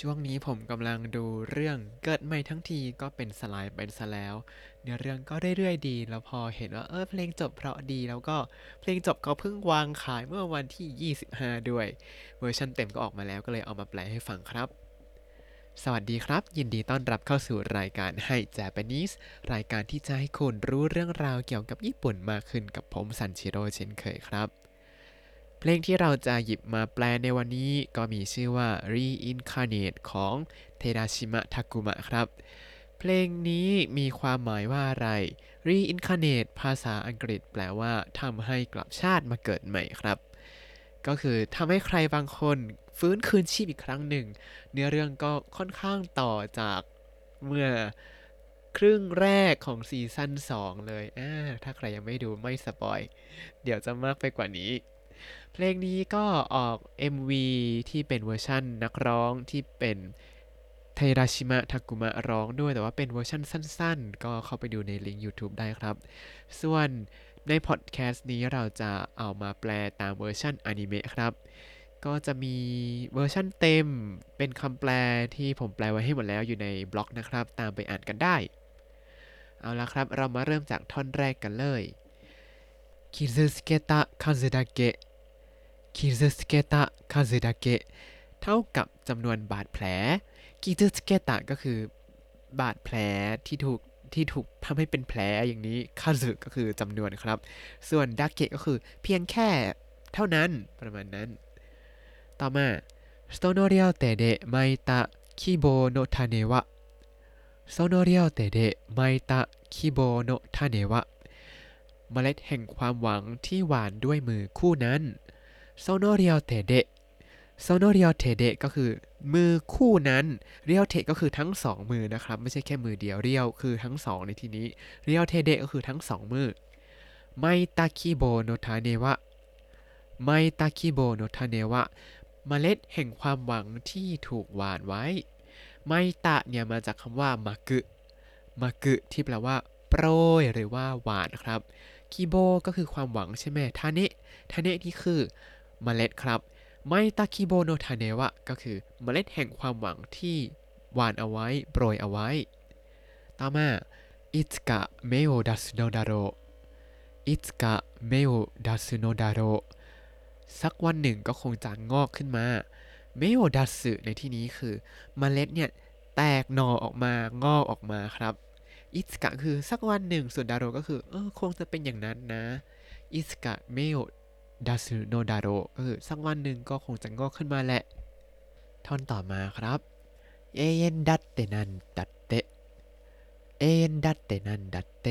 ช่วงนี้ผมกำลังดูเรื่องเกิดใหม่ทั้งทีก็เป็นสลายเป็นซะแล้วเนื้อเรื่องก็เรื่อยๆดี แล้วพอเห็นว่าเออเพลงจบเพราะดีแล้วก็เพลงจบก็เพิ่งวางขายเมื่อวันที่ 25 ด้วย เวอร์ชันเต็มก็ออกมาแล้วก็เลยเอามาแปลให้ฟังครับ สวัสดีครับ ยินดีต้อนรับเข้าสู่รายการให้ Japanese รายการที่จะให้คุณรู้เรื่องราวเกี่ยวกับญี่ปุ่นมากขึ้นกับผมซันชิโร่เช่นเคยครับ เพลงที่เราจะหยิบมาแปลในวันนี้ก็มีชื่อว่า Reincarnate ของเทราชิมะทากุมะครับ เพลงนี้มีความหมายว่าอะไร Reincarnate ภาษาอังกฤษแปลว่าทำให้กลับชาติมาเกิดใหม่ครับ ก็คือทำให้ใครบางคนฟื้นคืนชีพอีกครั้งหนึ่ง เนื้อเรื่องก็ค่อนข้างต่อจากเมื่อครึ่งแรกของซีซั่น2 เลย อ่า ถ้าใครยังไม่ดูไม่ spoil เดี๋ยวจะมากไปกว่านี้ เพลงนี้ก็ออก MV ที่เป็นเวอร์ชั่นนักร้องที่เป็นเทราชิมะทาคุมะร้องด้วยแต่ว่าเป็นเวอร์ชั่นสั้น ๆ ก็เข้าไปดูในลิงก์ YouTube ได้ครับ ส่วนในพอดแคสต์นี้เราจะเอามาแปลตามเวอร์ชั่นอนิเมะครับ ก็จะมีเวอร์ชั่นเต็มเป็นคำแปลที่ผมแปลไว้ให้หมดแล้วอยู่ในบล็อกนะครับ ตามไปอ่านกันได้ เอาละครับ เรามาเริ่มจากท่อนแรกกันเลยคิซึสเกตะคันซดาเกะ 傷つけた数だけเท่ากับจำนวนบาดแผล傷つけたก็คือบาดแผลที่ถูกที่ถูกทำให้เป็นแผลอย่างนี้คาซึก็คือจำนวนครับ ส่วนดาเกะก็คือเพียงแค่เท่านั้นประมาณนั้น ต่อมาその両手で巻いた希望の種はその両手で巻いた希望の種はเมล็ดแห่งความหวังที่หว่านด้วยมือคู่นั้น その両手で その両手で ก็คือมือคู่นั้นเรียวเทก็คือทั้งสองมือนะครับ ไม่ใช่แค่มือเดียวเรียวคือทั้งสองในที่นี้両手で ก็คือทั้งสองมือไมตาคิโบโนทาเนวะไมตาคิโบโนทาเนวะเมล็ดแห่งความหวังที่ถูกหวานไว้ ไมตะเนี่ยมาจากคำว่ามากุมากุที่แปลว่าโปรยหรือว่าหวานครับคิโบก็คือความหวังใช่ไหมทาเนะทาเนะนี่คือ เมล็ดครับ ไมตาคิโบโนทาเนวะก็คือเมล็ดแห่งความหวังที่หวานเอาไว้โปรยเอาไว้ ต่อมา いつか芽を出すのだろう いつか芽を出すのだろう สักวันหนึ่งก็คงจะงอกขึ้นมาเมโอดัสึในที่นี้คือเมล็ดเนี่ยแตกหน่อออกมางอกออกมาครับいつか คือสักวันหนึ่งส่วน だろう ก็คือเออคงจะเป็นอย่างนั้นนะいつか芽を出すのだろう ก็คือสักวันหนึ่งก็คงจะงอกขึ้นมาแหละ ท่อนต่อมาครับ 永遠だってなんだって 永遠だってなんだって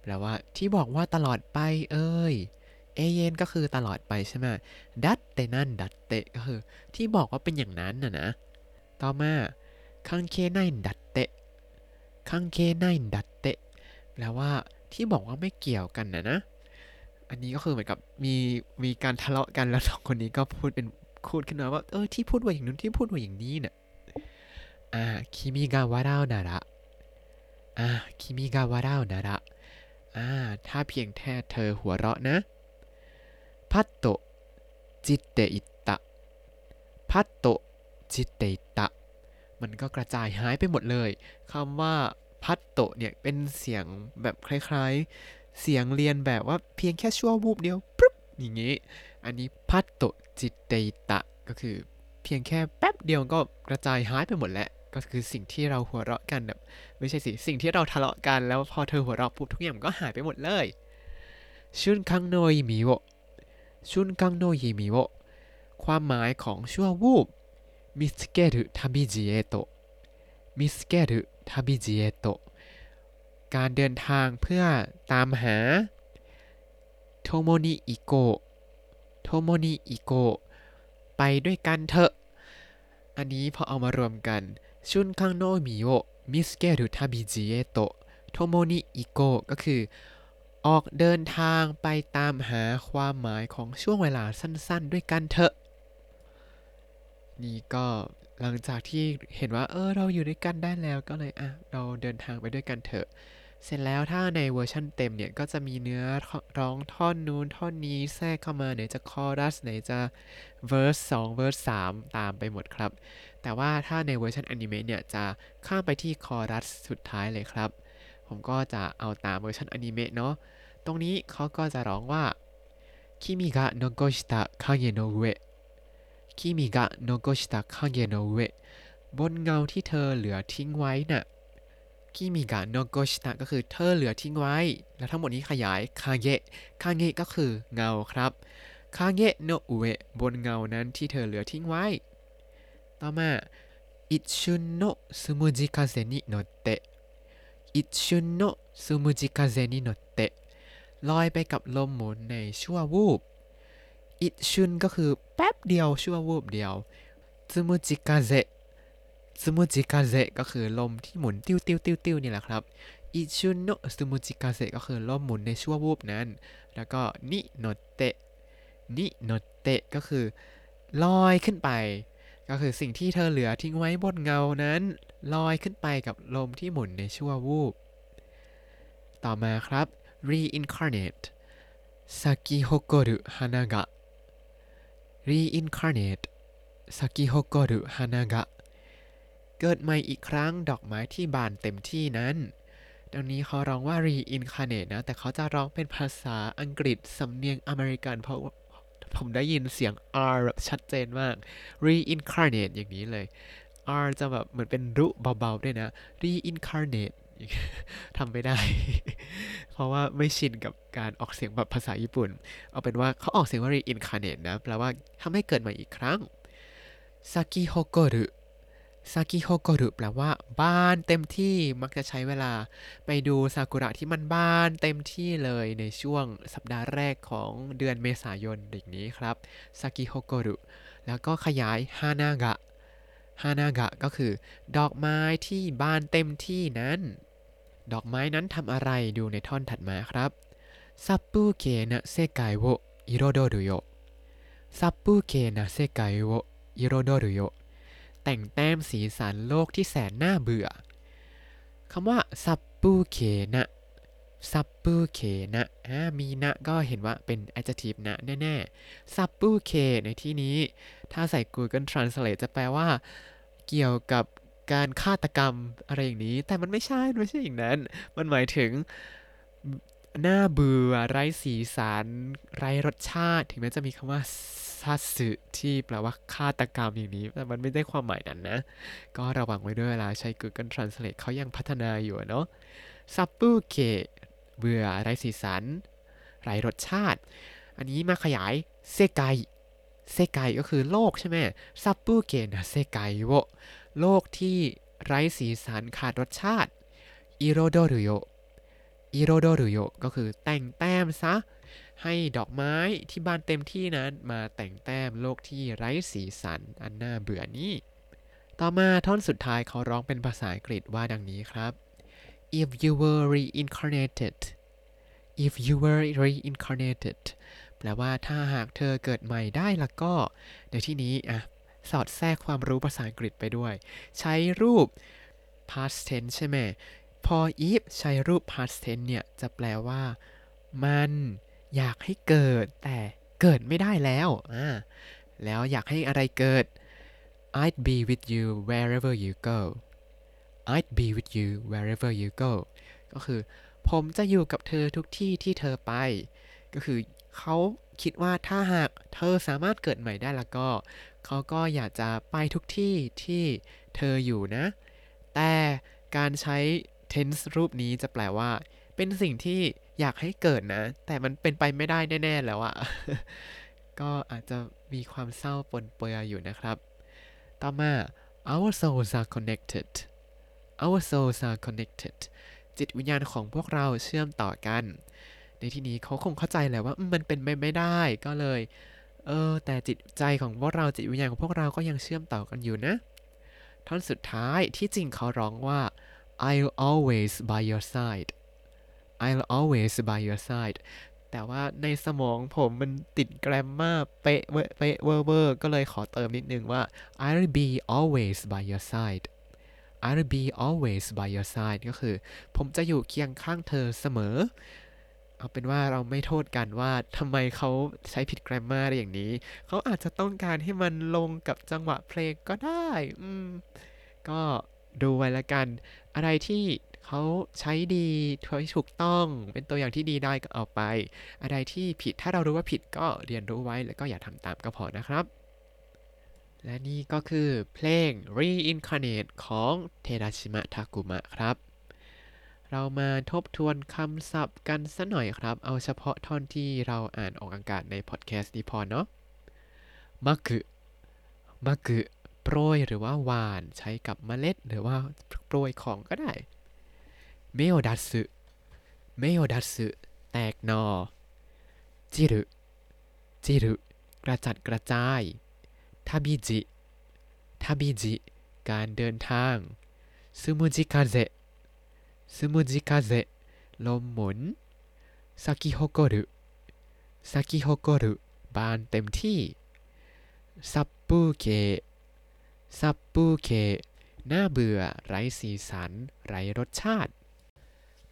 แปลว่าที่บอกว่าตลอดไปเอ้ยเอเยนก็คือตลอดไปใช่ไหมだってなんだって ก็คือ ที่บอกว่าเป็นอย่างนั้นนะนะ ต่อมา 関係ないだって 関係ないだって แปลว่าที่บอกว่าไม่เกี่ยวกันนะนะ อันนี้ก็คือเหมือนกับมีมีการทะเลาะกันแล้วสองคนนี้ก็พูดเป็นพูดขึ้นมาว่าเออที่พูดว่าอย่างนู้นที่พูดว่าอย่างนี้เนี่ยอ่า 君が笑うなら อ่า 君が笑うなら อ่าถ้าเพียงแค่เธอหัวเราะนะパッと散っていった パッと散っていった มันก็กระจายหายไปหมดเลยคำว่า パッと เนี่ยเป็นเสียงแบบคล้ายๆ เสียงเลียนแบบว่าเพียงแค่ชั่ววูบเดียวปุ๊บอย่างนี้ อันนี้พัตโตจิตเตตะก็คือเพียงแค่แป๊บเดียวก็กระจายหายไปหมดแล้ว ก็คือสิ่งที่เราหัวเราะกันแบบไม่ใช่สิสิ่งที่เราทะเลาะกันแล้วพอเธอหัวเราะปุ๊บทุกอย่างก็หายไปหมดเลย瞬間の意味を 瞬間の意味を ความหมายของชั่ววูบ見つける旅路へと見つける旅路へと การเดินทางเพื่อตามหาโทโมนิอิโกโทโมนิอิโกไปด้วยกันเถอะ อันนี้พอเอามารวมกัน 瞬間の意味を見つける旅路へと共に行こう ก็คือ ออกเดินทางไปตามหาความหมายของช่วงเวลาสั้นๆ ด้วยกันเถอะ นี่ก็หลังจากที่เห็นว่า เออ เราอยู่ด้วยกันได้แล้วก็เลย อะ เราเดินทางไปด้วยกันเถอะ เสร็จแล้วถ้าในเวอร์ชั่นเต็มเนี่ย ก็จะมีเนื้อร้องท่อนนู้นท่อนนี้แทรกเข้ามาไหนจะคอรัสไหนจะ verse สอง verse สามตามไปหมดครับ แต่ว่าถ้าในเวอร์ชันอนิเมะเนี่ย จะข้ามไปที่คอรัสสุดท้ายเลยครับ ผมก็จะเอาตามเวอร์ชันอนิเมะเนาะตรงนี้เขาก็จะร้องว่า君が残した影の上 君が残した影の上 บนเงาที่เธอเหลือทิ้งไว้น่ะ 君が残した ก็คือเธอเหลือทิ้งไว้ แล้วทั้งหมดนี้ขยายคาเกะคาเกะก็คือเงาครับคาเกะโนอุเอะบนเงานั้นที่เธอเหลือทิ้งไว้ ต่อมา 一瞬のつむじ風に乗って 一瞬のつむじ風に乗って ลอยไปกับลมหมุนในชั่ววูบ 一瞬 ก็คือแป๊บเดียวชั่ววูบเดียว つむじ風 つむじ風 ก็คือลมที่หมุนติ้วติ้วติ้วติ้วนี่แหละครับ 一瞬のつむじ風 ก็คือลมหมุนในชั่ววูบนั้น แล้วก็นิโนเตะนิโนเตะก็คือลอยขึ้นไป ก็คือสิ่งที่เธอเหลือทิ้งไว้บนเงานั้น ลอยขึ้นไปกับลมที่หมุนในชั่ววูบ ต่อมาครับ reincarnate ซากิโฮโกรุฮานากะ reincarnate ซากิโฮโกรุฮานากะ เกิดใหม่อีกครั้งดอกไม้ที่บานเต็มที่นั้น ดังนี้เขาร้องว่า reincarnate นะ แต่เขาจะร้องเป็นภาษาอังกฤษสำเนียงอเมริกันเพราะผมได้ยินเสียง R แบบชัดเจนมาก reincarnate อย่างนี้เลย R จะแบบเหมือนเป็นรุเบาๆด้วยนะ reincarnate ทำไม่ได้ เพราะว่าไม่ชินกับการออกเสียงแบบภาษาญี่ปุ่น เอาเป็นว่าเขาออกเสียงว่า reincarnate นะ แปลว่าทำให้เกิดใหม่อีกครั้ง saki hokoru saki hokoru แปลว่าบ้านเต็มที่มักจะใช้เวลา ไปดูซากุระที่มันบานเต็มที่เลยในช่วงสัปดาห์แรกของเดือนเมษายนอย่างนี้ครับ 咲き誇る แล้วก็ขยาย hanaga hanaga ก็คือ ดอกไม้ที่บานเต็มที่นั้น ดอกไม้นั้นทำอะไรดูในท่อนถัดมาครับ殺風景な世界を彩るよ 殺風景な世界を彩るよ แต่งแต้มสีสันโลกที่แสนน่าเบื่อคำว่า 殺風景นะซับปูเคนะมีนะก็เห็นว่าเป็น adjective นะแน่ๆซับปูเคในที่นี้ ถ้าใส่ Google Translate จะแปลว่า เกี่ยวกับการฆาตกรรมอะไรอย่างนี้ แต่มันไม่ใช่ไม่ใช่อย่างนั้น มันหมายถึงน่าเบื่อไร้สีสัน ไร้รสชาติ ถึงแม้จะมีคำว่า ซัสึที่แปลว่าฆาตกรรมอย่างนี้ แต่มันไม่ได้ความหมายนั้นนะ ก็ระวังไว้ด้วยเวลาใช้ Google Translate เขายังพัฒนาอยู่เนาะ 殺風景 เบื่อไร้สีสันไร้รสชาติ อันนี้มาขยาย 世界 世界 ก็คือโลกใช่ไหม 殺風景な世界を โลกที่ไร้สีสันขาดรสชาติ 彩るよ 彩るよ ก็คือแต่งแต้มซะ ให้ดอกไม้ที่บานเต็มที่นั้นมาแต่งแต้มโลกที่ไร้สีสันอันน่าเบื่อนี้ ต่อมาท่อนสุดท้ายเขาร้องเป็นภาษาอังกฤษว่าดังนี้ครับ if you were reincarnated if you were reincarnated แปลว่าถ้าหากเธอเกิดใหม่ได้ละก็ ในที่นี้อะสอดแทรกความรู้ภาษาอังกฤษไปด้วย ใช้รูป past tense ใช่ไหม พอ if ใช้รูป past tense เนี่ย จะแปลว่า มัน อยากให้เกิดแต่เกิดไม่ได้แล้วอ่าแล้วอยากให้อะไรเกิด I'd be with you wherever you go I'd be with you wherever you go ก็คือผมจะอยู่กับเธอทุกที่ที่เธอไป ก็คือเขาคิดว่าถ้าหากเธอสามารถเกิดใหม่ได้แล้วก็ เขาก็อยากจะไปทุกที่ที่เธออยู่นะ แต่การใช้ tense รูปนี้จะแปลว่า เป็นสิ่งที่ อยากให้เกิดนะ แต่มันเป็นไปไม่ได้แน่ ๆ แล้วอะก็อาจจะมีความเศร้าปนเปื้ออยู่นะครับ ต่อมา our souls are connected our souls are connected จิตวิญญาณของพวกเราเชื่อมต่อกัน ในที่นี้เขาคงเข้าใจแหละว่ามันเป็นไปไม่ได้ก็เลย เออ แต่จิตใจของพวกเราจิตวิญญาณของพวกเราก็ยังเชื่อมต่อกันอยู่นะ ท่อนสุดท้ายที่จริงเขาร้องว่า I'll always by your side I'll always by your side แต่ว่าในสมองผมมันติดแกรมมาเป๊ะเป๊ะเวอร์เวอร์ก็เลยขอเติมนิดนึงว่า I'll be always by your side I'll be always by your side ก็คือ ผมจะอยู่เคียงข้างเธอเสมอ เอาเป็นว่าเราไม่โทษกันว่าทำไมเขาใช้ผิด grammar อะไรอย่างนี้ เขาอาจจะต้องการให้มันลงกับจังหวะเพลงก็ได้ อืม ก็ดูไว้ละกัน อะไรที่ เขาใช้ดีถูกต้องเป็นตัวอย่างที่ดีได้ก็เอาไป อะไรที่ผิดถ้าเรารู้ว่าผิดก็เรียนรู้ไว้แล้วก็อย่าทำตามก็พอนะครับ และนี่ก็คือเพลง Reincarnate ของเทราชิมะทากุมะครับ เรามาทบทวนคำศัพท์กันสัหน่อยครับ เอาเฉพาะท่อนที่เราอ่านออกอากาศในพอดแคสต์นี้พอเนาะมักึมักึโปรยหรือว่าหวานใช้กับเมล็ดหรือว่าโปรยของก็ได้ เมโอดัสึเมโอดัสึแตกหนอ จิรุ จิรุ กระจัดกระจายทาบิจิทาบิจิ การเดินทางซูมุจิคาเซซูมุจิคาเซลมหมุน咲き誇る 咲き誇る บานเต็มที่ 殺風景 殺風景 น่าเบื่อไร้สีสัน ไร้รสชาติ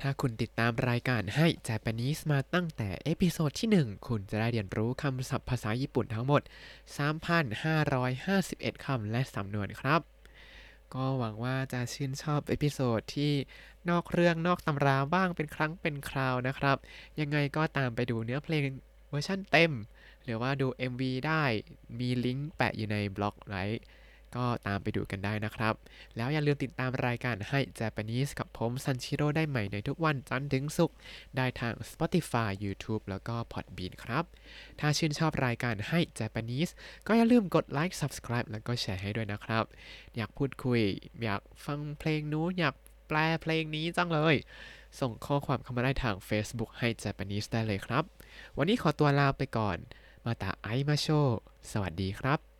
ถ้าคุณติดตามรายการให้ Japanese มาตั้งแต่ episode ที่ 1 คุณจะได้เรียนรู้คำศัพท์ภาษาญี่ปุ่นทั้งหมด 3,551 คำและสำนวนครับ ก็หวังว่าจะชื่นชอบ episode ที่นอกเรื่องนอกตำราบ้างเป็นครั้งเป็นคราวนะครับ ยังไงก็ตามไปดูเนื้อเพลงเวอร์ชั่นเต็ม หรือว่าดู MV ได้มีลิงก์แปะอยู่ในบล็อกไว้ ก็ตามไปดูกันได้นะครับ แล้วอย่าลืมติดตามรายการให้ Japanese กับผมซันชิโร่ได้ใหม่ในทุกวันจันทร์ถึงศุกร์ได้ทาง Spotify YouTube แล้วก็ Podbean ครับ ถ้าชื่นชอบรายการให้ Japanese ก็อย่าลืมกดไลค์ Subscribe แล้วก็แชร์ให้ด้วยนะครับ อยากพูดคุย อยากฟังเพลงนู้นอยากแปลเพลงนี้จังเลย ส่งข้อความเข้ามาได้ทาง Facebook ให้ Japanese ได้เลยครับ วันนี้ขอตัวลาไปก่อน มาตาไอมาโช สวัสดีครับ